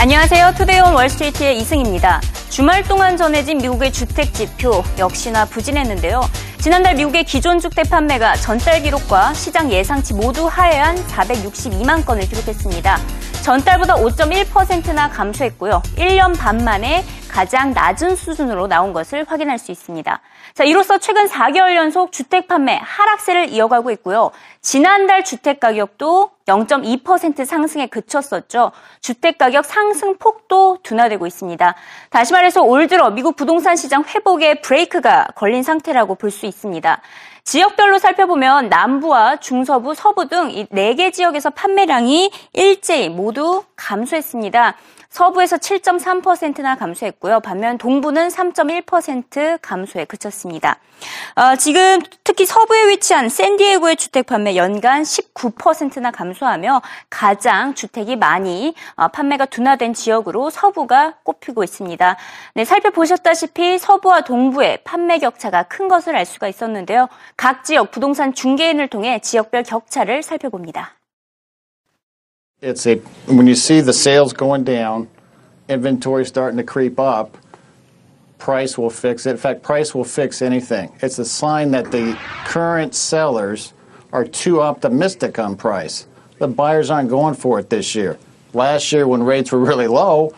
안녕하세요. 투데이온 월스트리트의 이승입니다. 주말 동안 전해진 미국의 주택 지표 역시나 부진했는데요. 지난달 미국의 기존 주택 판매가 전달 기록과 시장 예상치 모두 하회한 462만 건을 기록했습니다. 전달보다 5.1%나 감소했고요. 1년 반 만에 가장 낮은 수준으로 나온 것을 확인할 수 있습니다. 자, 이로써 최근 4개월 연속 주택 판매 하락세를 이어가고 있고요. 지난달 주택 가격도 0.2% 상승에 그쳤었죠. 주택 가격 상승 폭도 둔화되고 있습니다. 다시 말해서 올 들어 미국 부동산 시장 회복에 브레이크가 걸린 상태라고 볼 수 있습니다. 지역별로 살펴보면 남부와 중서부, 서부 등 이 네 개 지역에서 판매량이 일제히 모두 감소했습니다. 서부에서 7.3%나 감소했고요. 반면 동부는 3.1% 감소에 그쳤습니다. 어, 지금 특히 서부에 위치한 샌디에고의 주택 판매 연간 19%나 감소하며 가장 주택이 많이 어, 판매가 둔화된 지역으로 서부가 꼽히고 있습니다. 네, 살펴보셨다시피 서부와 동부의 판매 격차가 큰 것을 알 수가 있었는데요. 각 지역 부동산 중개인을 통해 지역별 격차를 살펴봅니다. It's a when you see the sales going down, inventory starting to creep up, price will fix it. In fact, price will fix anything. It's a sign that the current sellers are too optimistic on price. The buyers aren't going for it this year. Last year, when rates were really low,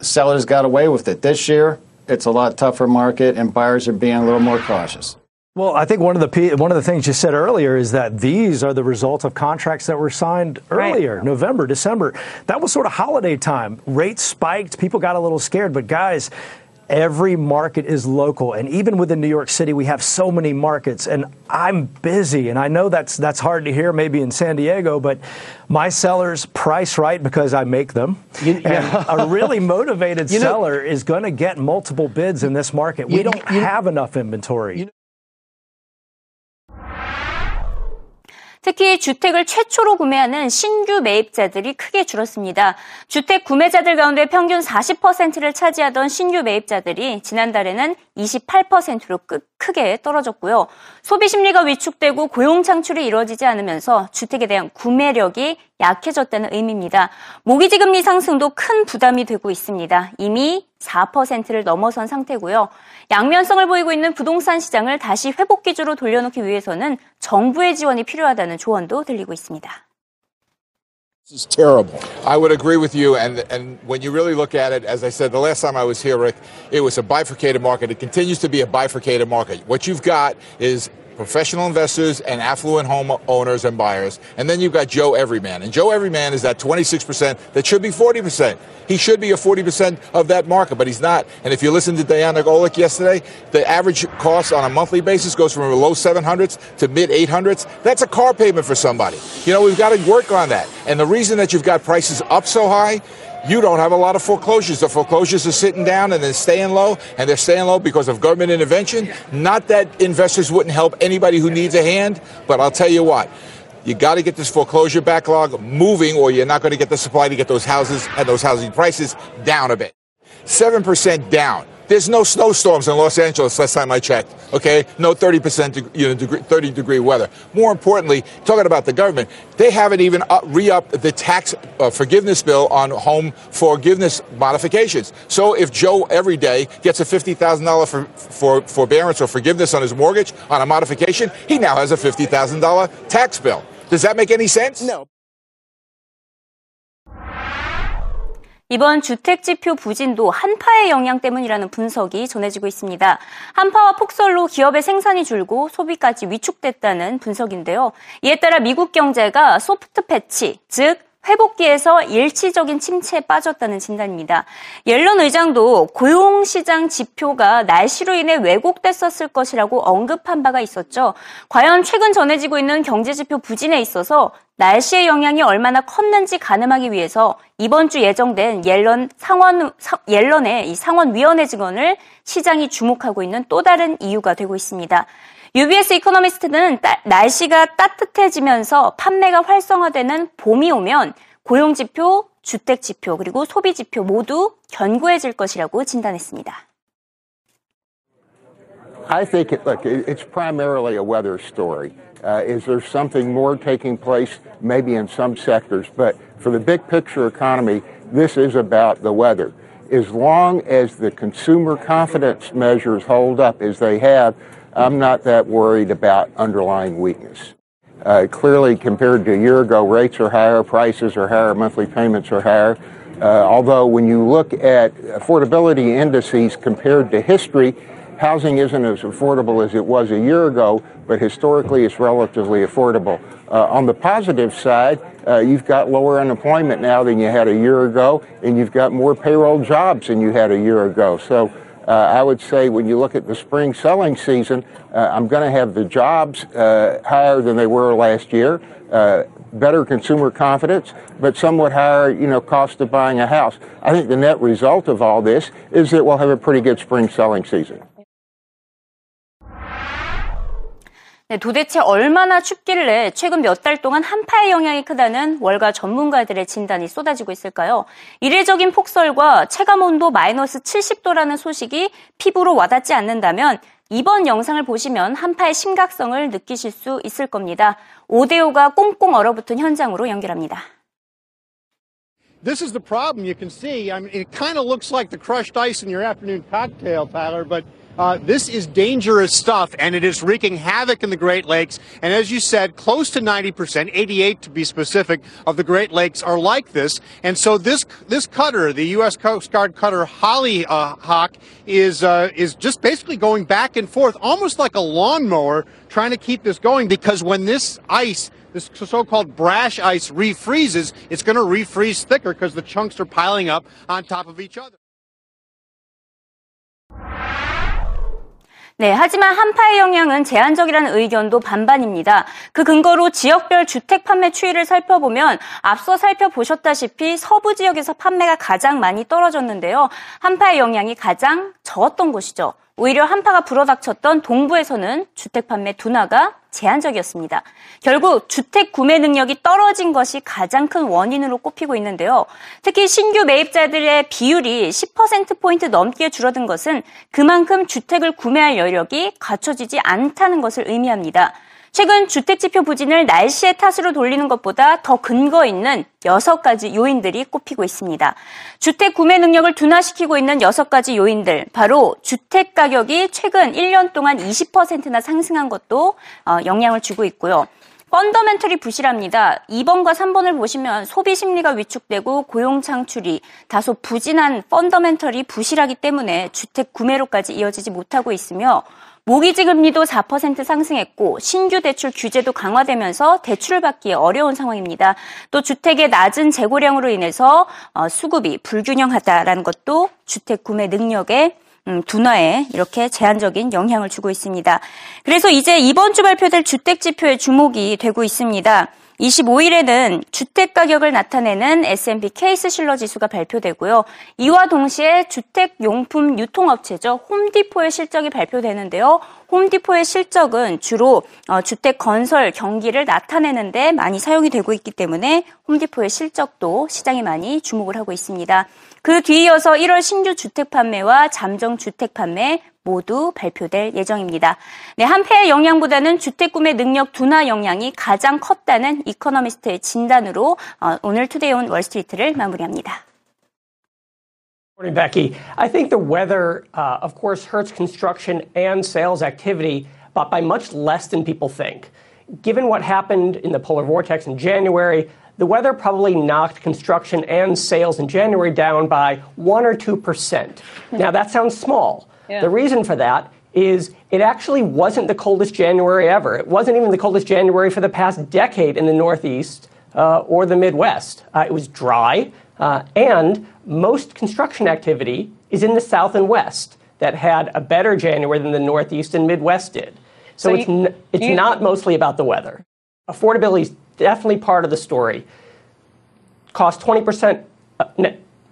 sellers got away with it. This year, it's a lot tougher market, and buyers are being a little more cautious. Well, I think one of the one of the things you said earlier is that these are the results of contracts that were signed earlier, right. November, December. That was sort of holiday time. Rates spiked, people got a little scared, but guys, every market is local. And even within New York City we have so many markets. And I'm busy. And I know that's that's hard to hear maybe in San Diego but my sellers price right because I make them. You, and a really motivated seller know, is going to get multiple bids in this market. We don't you, have enough inventory 특히 주택을 최초로 구매하는 신규 매입자들이 크게 줄었습니다. 주택 구매자들 가운데 평균 40%를 차지하던 신규 매입자들이 지난달에는 28%로 크게 떨어졌고요. 소비 심리가 위축되고 고용 창출이 이루어지지 않으면서 주택에 대한 구매력이 약해졌다는 의미입니다. 모기지 금리 상승도 큰 부담이 되고 있습니다. 이미 4%를 넘어선 상태고요. 양면성을 보이고 있는 부동산 시장을 다시 회복 기조로 돌려놓기 위해서는 정부의 지원이 필요하다는 조언도 들리고 있습니다. This is terrible. I would agree with you. And, and when you really look at it, as I said the last time I was here, Rick, it was a bifurcated market. It continues to be a bifurcated market. What you've got is professional investors and affluent home owners and buyers. And then you've got Joe Everyman. And Joe Everyman is that 26% that should be 40%. He should be a 40% of that market, but he's not. And if you listen to Diana Golick yesterday, the average cost on a monthly basis goes from a low 700s to mid 800s. That's a car payment for somebody. You know, we've got to work on that. And the reason that you've got prices up so high you don't have a lot of foreclosures. The foreclosures are sitting down and they're staying low, and they're staying low because of government intervention. Not that investors wouldn't help anybody who needs a hand, but I'll tell you what. You got to get this foreclosure backlog moving, or you're not going to get the supply to get those houses and those housing prices down a bit. 7% down. There's no snowstorms in Los Angeles last time I checked. Okay, no 30% you know, degree, 30 degree weather. More importantly, talking about the government, they haven't even up, re-upped the tax uh, forgiveness bill on home forgiveness modifications. So if Joe every day gets a $50,000 for, for forbearance or forgiveness on his mortgage on a modification, he now has a $50,000 tax bill. Does that make any sense? No. 이번 주택지표 부진도 한파의 영향 때문이라는 분석이 전해지고 있습니다. 한파와 폭설로 기업의 생산이 줄고 소비까지 위축됐다는 분석인데요. 이에 따라 미국 경제가 소프트 패치, 즉 회복기에서 일시적인 침체에 빠졌다는 진단입니다. 옐런 의장도 고용시장 지표가 날씨로 인해 왜곡됐었을 것이라고 언급한 바가 있었죠. 과연 최근 전해지고 있는 경제지표 부진에 있어서 날씨의 영향이 얼마나 컸는지 가늠하기 위해서 이번 주 예정된 옐런 상원, 옐런의 이 상원위원회 증언을 시장이 주목하고 있는 또 다른 이유가 되고 있습니다. UBS 이코노미스트는 따, 날씨가 따뜻해지면서 판매가 활성화되는 봄이 오면 고용 지표, 주택 지표, 그리고 소비 지표 모두 견고해질 것이라고 진단했습니다. I think, it, look, it's primarily a weather story. Uh, is there something more taking place? Maybe in some sectors, but for the big picture economy, this is about the weather. As long as the consumer confidence measures hold up as they have, I'm not that worried about underlying weakness. Uh, clearly, compared to a year ago, rates are higher, prices are higher, monthly payments are higher. Uh, although, when you look at affordability indices compared to history, housing isn't as affordable as it was a year ago, but historically it's relatively affordable. Uh, on the positive side, uh, you've got lower unemployment now than you had a year ago, and you've got more payroll jobs than you had a year ago. So uh, I would say when you look at the spring selling season, uh, I'm going to have the jobs uh, higher than they were last year, uh, better consumer confidence, but somewhat higher, you know, cost of buying a house. I think the net result of all this is that we'll have a pretty good spring selling season. 네, 도대체 얼마나 춥길래 최근 몇 달 동안 한파의 영향이 크다는 월가 전문가들의 진단이 쏟아지고 있을까요? 이례적인 폭설과 체감온도 마이너스 70도라는 소식이 피부로 와닿지 않는다면 이번 영상을 보시면 한파의 심각성을 느끼실 수 있을 겁니다. 오데오가 꽁꽁 얼어붙은 현장으로 연결합니다. This is the problem you can see. I mean, it kind of looks like the crushed ice in your afternoon cocktail, Tyler, but Uh, this is dangerous stuff, and it is wreaking havoc in the Great Lakes. And as you said, close to 90%, 88 to be specific, of the Great Lakes are like this. And so this this cutter, the U.S. Coast Guard cutter Holly uh, Hawk, is uh, is just basically going back and forth, almost like a lawnmower, trying to keep this going. Because when this ice this so-called brash ice refreezes, it's going to refreeze thicker because the chunks are piling up on top of each other. 네, 하지만 한파의 영향은 제한적이라는 의견도 반반입니다. 그 근거로 지역별 주택 판매 추이를 살펴보면 앞서 살펴보셨다시피 서부 지역에서 판매가 가장 많이 떨어졌는데요. 한파의 영향이 가장 적었던 곳이죠. 오히려 한파가 불어닥쳤던 동부에서는 주택 판매 둔화가 제한적이었습니다. 결국 주택 구매 능력이 떨어진 것이 가장 큰 원인으로 꼽히고 있는데요. 특히 신규 매입자들의 비율이 10%포인트 넘게 줄어든 것은 그만큼 주택을 구매할 여력이 갖춰지지 않다는 것을 의미합니다. 최근 주택지표 부진을 날씨의 탓으로 돌리는 것보다 더 근거 있는 여섯 가지 요인들이 꼽히고 있습니다. 주택 구매 능력을 둔화시키고 있는 여섯 가지 요인들, 바로 주택 가격이 최근 1년 동안 20%나 상승한 것도 어, 영향을 주고 있고요. 펀더멘털이 부실합니다. 2번과 3번을 보시면 소비 심리가 위축되고 고용 창출이 다소 부진한 펀더멘털이 부실하기 때문에 주택 구매로까지 이어지지 못하고 있으며 모기지 금리도 4% 상승했고 신규 대출 규제도 강화되면서 대출을 받기 어려운 상황입니다. 또 주택의 낮은 재고량으로 인해서 어, 수급이 불균형하다라는 것도 주택 구매 능력에 음, 둔화에 이렇게 제한적인 영향을 주고 있습니다. 그래서 이제 이번 주 발표될 주택 지표에 주목이 되고 있습니다. 25일에는 주택 가격을 나타내는 S&P 케이스 실러 지수가 발표되고요. 이와 동시에 주택 용품 유통업체죠. 홈디포의 실적이 발표되는데요. 홈디포의 실적은 주로 어, 주택 건설 경기를 나타내는데 많이 사용이 되고 있기 때문에 홈디포의 실적도 시장이 많이 주목을 하고 있습니다. 그 뒤이어서 1월 신규 주택 판매와 잠정 주택 판매 모두 발표될 예정입니다. 네, 한패의 영향보다는 주택 구매 능력 둔화 영향이 가장 컸다는 이코노미스트의 진단으로 어, 오늘 투데이온 월스트리트를 마무리합니다. Morning, Becky. I think the weather, uh, of course, hurts construction and sales activity, but by much less than people think. Given what happened in the polar vortex in January, the weather probably knocked construction and sales in January down by 1 or 2%. now, that sounds small. Yeah. The reason for that is it actually wasn't the coldest January ever. It wasn't even the coldest January for the past decade in the Northeast uh, or the Midwest. Uh, it was dry, uh, and most construction activity is in the South and West that had a better January than the Northeast and Midwest did. So, so it's, you, n- it's you, not mostly about the weather. Affordability is definitely part of the story. Cost 20% uh,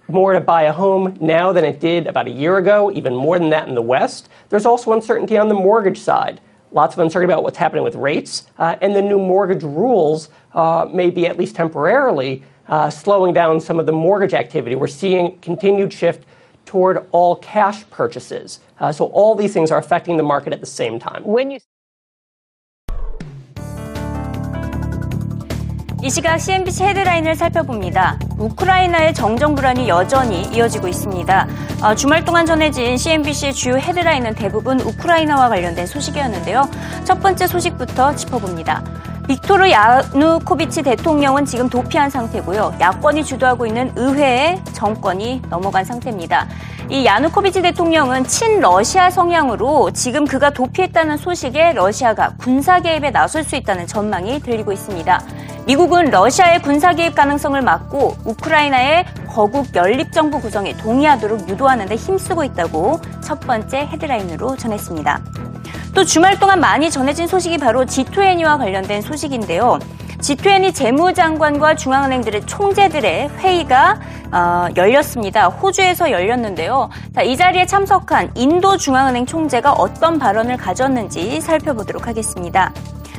more to buy a home now than it did about a year ago, even more than that in the West. There's also uncertainty on the mortgage side. Lots of uncertainty about what's happening with rates, uh, and the new mortgage rules uh, may be, at least temporarily, uh, slowing down some of the mortgage activity. We're seeing continued shift toward all cash purchases. Uh, so all these things are affecting the market at the same time. When you 이 시각 CNBC 헤드라인을 살펴봅니다. 우크라이나의 정정 불안이 여전히 이어지고 있습니다. 어, 주말 동안 전해진 CNBC의 주요 헤드라인은 대부분 우크라이나와 관련된 소식이었는데요. 첫 번째 소식부터 짚어봅니다. 빅토르 야누코비치 대통령은 지금 도피한 상태고요. 야권이 주도하고 있는 의회에 정권이 넘어간 상태입니다. 이 야누코비치 대통령은 친러시아 성향으로 지금 그가 도피했다는 소식에 러시아가 군사 개입에 나설 수 있다는 전망이 들리고 있습니다. 미국은 러시아의 군사 개입 가능성을 막고 우크라이나의 거국 연립 정부 구성에 동의하도록 유도하는 데 힘쓰고 있다고 첫 번째 헤드라인으로 전했습니다. 또 주말 동안 많이 전해진 소식이 바로 G20와 관련된 소식인데요. G20 재무장관과 중앙은행들의 총재들의 회의가 어, 열렸습니다. 호주에서 열렸는데요. 자, 이 자리에 참석한 인도 중앙은행 총재가 어떤 발언을 가졌는지 살펴보도록 하겠습니다.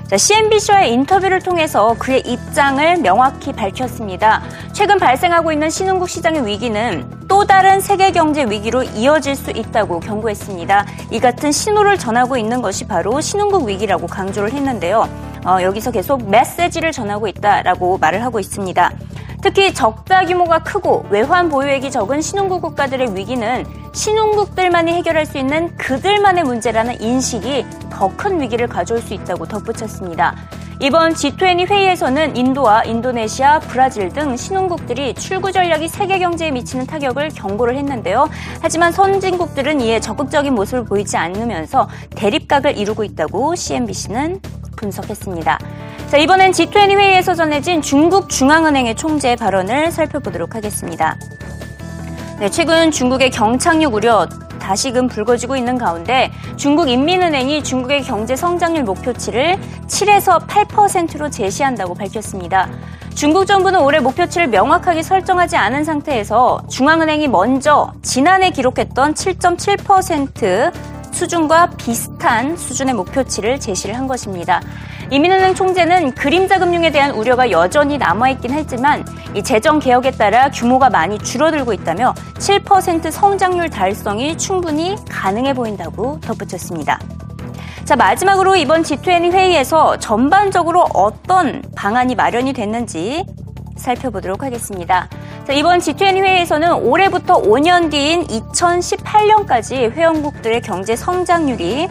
자, CNBC와의 인터뷰를 통해서 그의 입장을 명확히 밝혔습니다. 최근 발생하고 있는 신흥국 시장의 위기는 또 다른 세계 경제 위기로 이어질 수 있다고 경고했습니다. 이 같은 신호를 전하고 있는 것이 바로 신흥국 위기라고 강조를 했는데요. 어, 여기서 계속 메시지를 전하고 있다라고 말을 하고 있습니다. 특히 적자 규모가 크고 외환 보유액이 적은 신흥국 국가들의 위기는 신흥국들만이 해결할 수 있는 그들만의 문제라는 인식이 더 큰 위기를 가져올 수 있다고 덧붙였습니다. 이번 G20 회의에서는 인도와 인도네시아, 브라질 등 신흥국들이 출구 전략이 세계 경제에 미치는 타격을 경고를 했는데요. 하지만 선진국들은 이에 적극적인 모습을 보이지 않으면서 대립각을 이루고 있다고 CNBC는 분석했습니다. 자, 이번엔 G20 회의에서 전해진 중국 중앙은행의 총재의 발언을 살펴보도록 하겠습니다. 네, 최근 중국의 경착륙 우려 다시금 불거지고 있는 가운데 중국 인민은행이 중국의 경제 성장률 목표치를 7에서 8%로 제시한다고 밝혔습니다. 중국 정부는 올해 목표치를 명확하게 설정하지 않은 상태에서 중앙은행이 먼저 지난해 기록했던 7.7% 수준과 비슷한 수준의 목표치를 제시를 한 것입니다. 이민은행 총재는 그림자 금융에 대한 우려가 여전히 남아있긴 하지만 이 재정 개혁에 따라 규모가 많이 줄어들고 있다며 7% 성장률 달성이 충분히 가능해 보인다고 덧붙였습니다. 자, 마지막으로 이번 G20 회의에서 전반적으로 어떤 방안이 마련이 됐는지 살펴보도록 하겠습니다. 자, 이번 G20 회의에서는 올해부터 5년 뒤인 2018년까지 회원국들의 경제 성장률이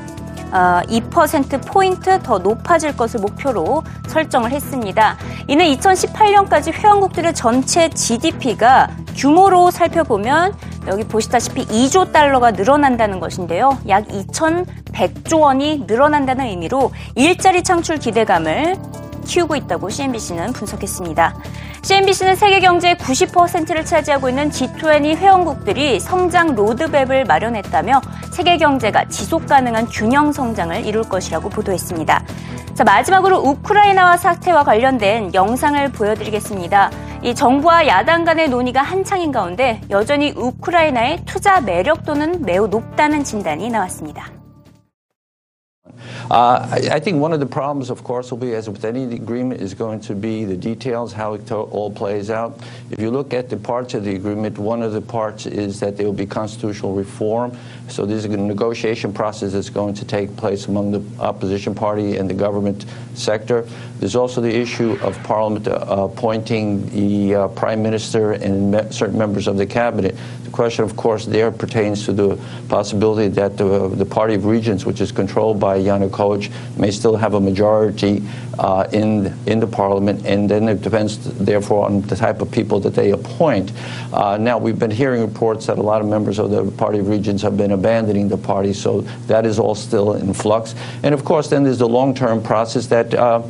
2%포인트 어, 더 높아질 것을 목표로 설정을 했습니다. 이는 2018년까지 회원국들의 전체 GDP가 규모로 살펴보면 여기 보시다시피 2조 달러가 늘어난다는 것인데요. 약 2,100조 원이 늘어난다는 의미로 일자리 창출 기대감을 키우고 있다고 CNBC는 분석했습니다. CNBC는 세계 경제의 90%를 차지하고 있는 G20 회원국들이 성장 로드맵을 마련했다며 세계 경제가 지속 가능한 균형 성장을 이룰 것이라고 보도했습니다. 자, 마지막으로 우크라이나와 사태와 관련된 영상을 보여드리겠습니다. 이 정부와 야당 간의 논의가 한창인 가운데 여전히 우크라이나의 투자 매력도는 매우 높다는 진단이 나왔습니다. Uh, I, I, think one of the problems, of course, will be, as with any agreement, is going to be the details, how it all plays out. If you look at the parts of the agreement, one of the parts is that there will be constitutional reform. So there's a negotiation process that's going to take place among the opposition party and the government sector. There's also the issue of Parliament uh, appointing the uh, Prime Minister and certain members of the cabinet. The question, of course, there pertains to the possibility that the, the Party of Regents, which is controlled by Yanukovych, may still have a majority uh, in in the parliament, and then it depends, therefore, on the type of people that they appoint. Uh, now, we've been hearing reports that a lot of members of the Party of Regents have been abandoning the party, so that is all still in flux. And of course, then there's the long-term process that uh,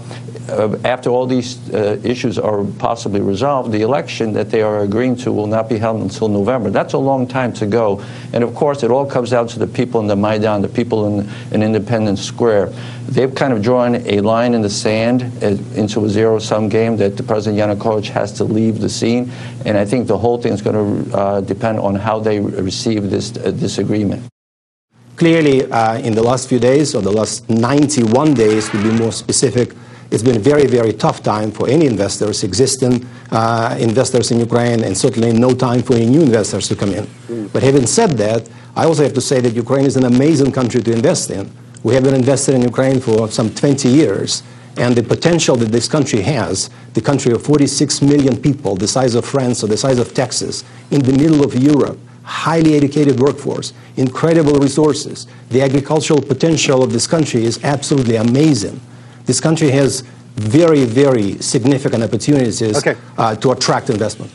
uh, after all these uh, issues are possibly resolved, the election that they are agreeing to will not be held until November. That's a long time to go. And of course, it all comes down to the people in the Maidan, the people in, in Independence Square. They've kind of drawn a line in the sand uh, into a zero sum game that the President Yanukovych has to leave the scene. And I think the whole thing is going to uh, depend on how they receive this, uh, this agreement. Clearly, in the last few days, or the last 91 days, to be more specific, it's been a very, very tough time for any investors, existing uh, investors in Ukraine, and certainly no time for any new investors to come in. But having said that, I also have to say that Ukraine is an amazing country to invest in. We have been invested in Ukraine for some 20 years, and the potential that this country has, the country of 46 million people, the size of France or the size of Texas, in the middle of Europe, highly educated workforce, incredible resources. The agricultural potential of this country is absolutely amazing. This country has very, very significant opportunities Okay. uh, to attract investment.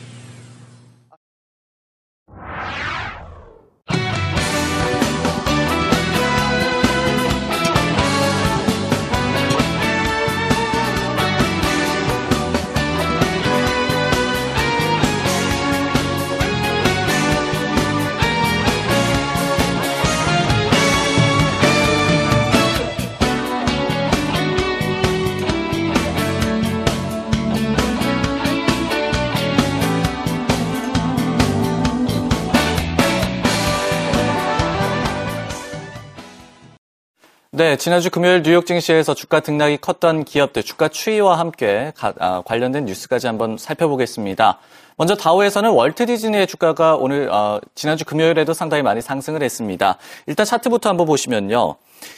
네, 지난주 금요일 뉴욕 증시에서 주가 등락이 컸던 기업들 주가 추이와 함께 가, 아, 관련된 뉴스까지 한번 살펴보겠습니다. 먼저 다우에서는 월트 디즈니의 주가가 오늘 어, 지난주 금요일에도 상당히 많이 상승을 했습니다. 일단 차트부터 한번 보시면요.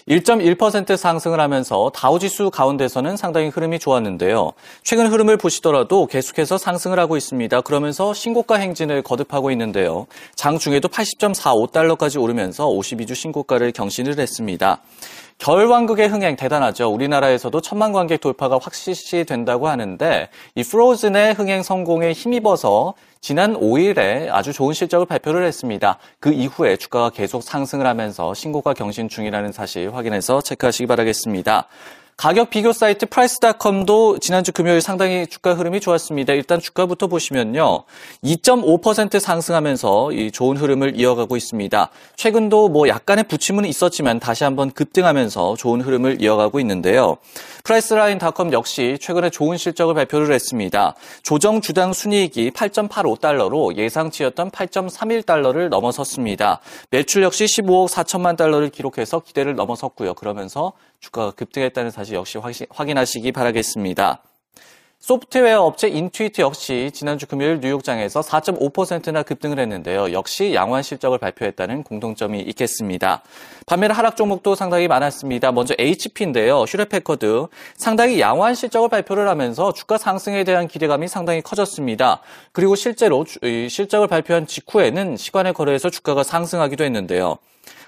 1.1% 상승을 하면서 다우지수 가운데서는 상당히 흐름이 좋았는데요. 최근 흐름을 보시더라도 계속해서 상승을 하고 있습니다. 그러면서 신고가 행진을 거듭하고 있는데요. 장 중에도 80.45달러까지 오르면서 52주 신고가를 경신을 했습니다. 겨울왕국의 흥행 대단하죠. 우리나라에서도 천만 관객 돌파가 확실시 된다고 하는데 이 Frozen의 흥행 성공에 힘입어서 지난 5일에 아주 좋은 실적을 발표를 했습니다. 그 이후에 주가가 계속 상승을 하면서 신고가 경신 중이라는 사실 확인해서 체크하시기 바라겠습니다. 가격 비교 사이트 프라이스닷컴도 지난주 금요일 상당히 주가 흐름이 좋았습니다. 일단 주가부터 보시면요. 2.5% 상승하면서 이 좋은 흐름을 이어가고 있습니다. 최근도 뭐 약간의 부침은 있었지만 다시 한번 급등하면서 좋은 흐름을 이어가고 있는데요. 프라이스라인닷컴 역시 최근에 좋은 실적을 발표를 했습니다. 조정 주당 순이익이 8.85달러로 예상치였던 8.31달러를 넘어섰습니다. 매출 역시 15억 4천만 달러를 기록해서 기대를 넘어섰고요. 그러면서 주가가 급등했다는 사실 역시 확인하시기 바라겠습니다. 소프트웨어 업체 인투이트 역시 지난주 금요일 뉴욕장에서 4.5%나 급등을 했는데요. 역시 양호한 실적을 발표했다는 공통점이 있겠습니다. 반면 하락 종목도 상당히 많았습니다. 먼저 HP인데요. 슈레패커드 상당히 양호한 실적을 발표를 하면서 주가 상승에 대한 기대감이 상당히 커졌습니다. 그리고 실제로 실적을 발표한 직후에는 시간의 거래에서 주가가 상승하기도 했는데요.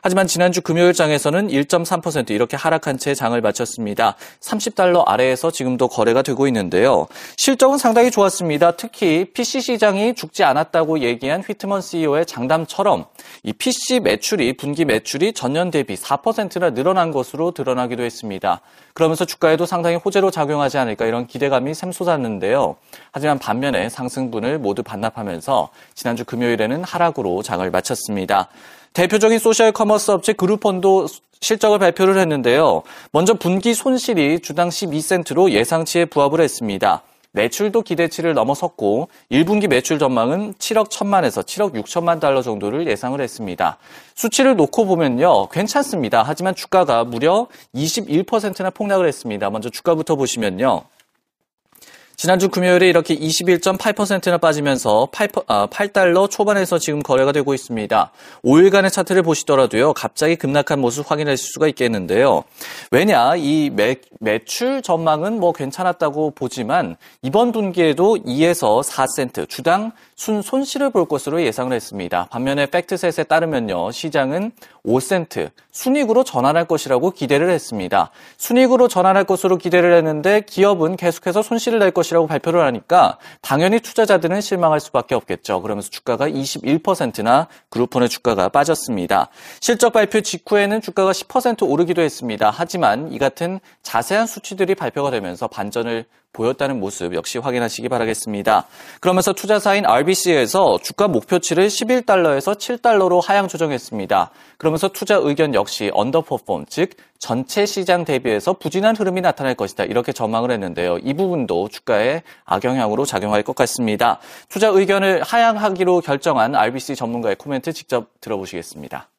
하지만 지난주 금요일 장에서는 1.3% 이렇게 하락한 채 장을 마쳤습니다. 30달러 아래에서 지금도 거래가 되고 있는데요. 실적은 상당히 좋았습니다. 특히 PC 시장이 죽지 않았다고 얘기한 휘트먼 CEO의 장담처럼 이 PC 매출이 분기 매출이 전년 대비 4%나 늘어난 것으로 드러나기도 했습니다. 그러면서 주가에도 상당히 호재로 작용하지 않을까 이런 기대감이 샘솟았는데요. 하지만 반면에 상승분을 모두 반납하면서 지난주 금요일에는 하락으로 장을 마쳤습니다. 대표적인 소셜 커머스 업체 그루폰도 실적을 발표를 했는데요. 먼저 분기 손실이 주당 12센트로 예상치에 부합을 했습니다. 매출도 기대치를 넘어섰고 1분기 매출 전망은 7억 1천만에서 7억 6천만 달러 정도를 예상을 했습니다. 수치를 놓고 보면요. 괜찮습니다. 하지만 주가가 무려 21%나 폭락을 했습니다. 먼저 주가부터 보시면요. 지난주 금요일에 이렇게 21.8%나 빠지면서 8, 아, 8달러 초반에서 지금 거래가 되고 있습니다. 5일간의 차트를 보시더라도요, 갑자기 급락한 모습 확인할 수가 있겠는데요. 왜냐, 이 매, 매출 전망은 뭐 괜찮았다고 보지만 이번 분기에도 2에서 4센트, 주당 순 손실을 볼 것으로 예상을 했습니다. 반면에 팩트셋에 따르면요, 시장은 5센트 순익으로 전환할 것이라고 기대를 했습니다. 순익으로 전환할 것으로 기대를 했는데 기업은 계속해서 손실을 낼 것이라고 발표를 하니까 당연히 투자자들은 실망할 수밖에 없겠죠. 그러면서 주가가 21%나 그룹폰의 주가가 빠졌습니다. 실적 발표 직후에는 주가가 10% 오르기도 했습니다. 하지만 이 같은 자세한 수치들이 발표가 되면서 반전을 보였다는 모습 역시 확인하시기 바라겠습니다. 그러면서 투자사인 RBC에서 주가 목표치를 11달러에서 7달러로 하향 조정했습니다. 그러면서 투자 의견 역시 언더퍼폼, 즉 전체 시장 대비해서 부진한 흐름이 나타날 것이다. 이렇게 전망을 했는데요. 이 부분도 주가에 악영향으로 작용할 것 같습니다. 투자 의견을 하향하기로 결정한 RBC 전문가의 코멘트 직접 들어보시겠습니다.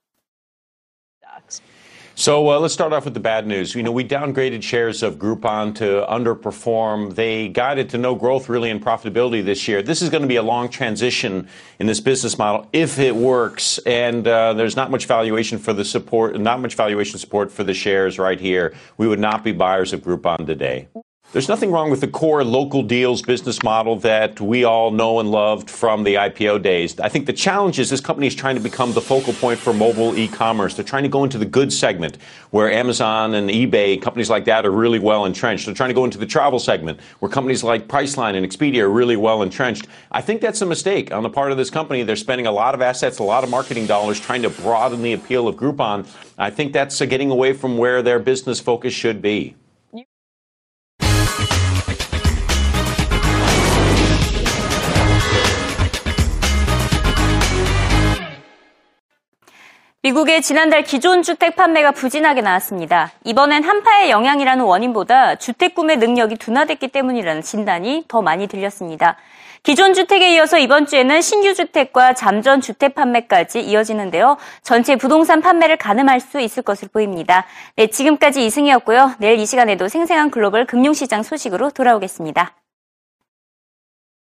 So uh, let's start off with the bad news. You know, we downgraded shares of Groupon to underperform. They guided to no growth really in profitability this year. This is going to be a long transition in this business model if it works. And uh, there's not much valuation for the support, not much valuation support for the shares right here. We would not be buyers of Groupon today. There's nothing wrong with the core local deals business model that we all know and loved from the IPO days. I think the challenge is this company is trying to become the focal point for mobile e-commerce. They're trying to go into the goods segment where Amazon and eBay, companies like that are really well entrenched. They're trying to go into the travel segment where companies like Priceline and Expedia are really well entrenched. I think that's a mistake on the part of this company. They're spending a lot of assets, a lot of marketing dollars trying to broaden the appeal of Groupon. I think that's getting away from where their business focus should be. 미국의 지난달 기존 주택 판매가 부진하게 나왔습니다. 이번엔 한파의 영향이라는 원인보다 주택 구매 능력이 둔화됐기 때문이라는 진단이 더 많이 들렸습니다. 기존 주택에 이어서 이번 주에는 신규 주택과 잠전 주택 판매까지 이어지는데요. 전체 부동산 판매를 가늠할 수 있을 것으로 보입니다. 네, 지금까지 이승이었고요. 내일 이 시간에도 생생한 글로벌 금융시장 소식으로 돌아오겠습니다.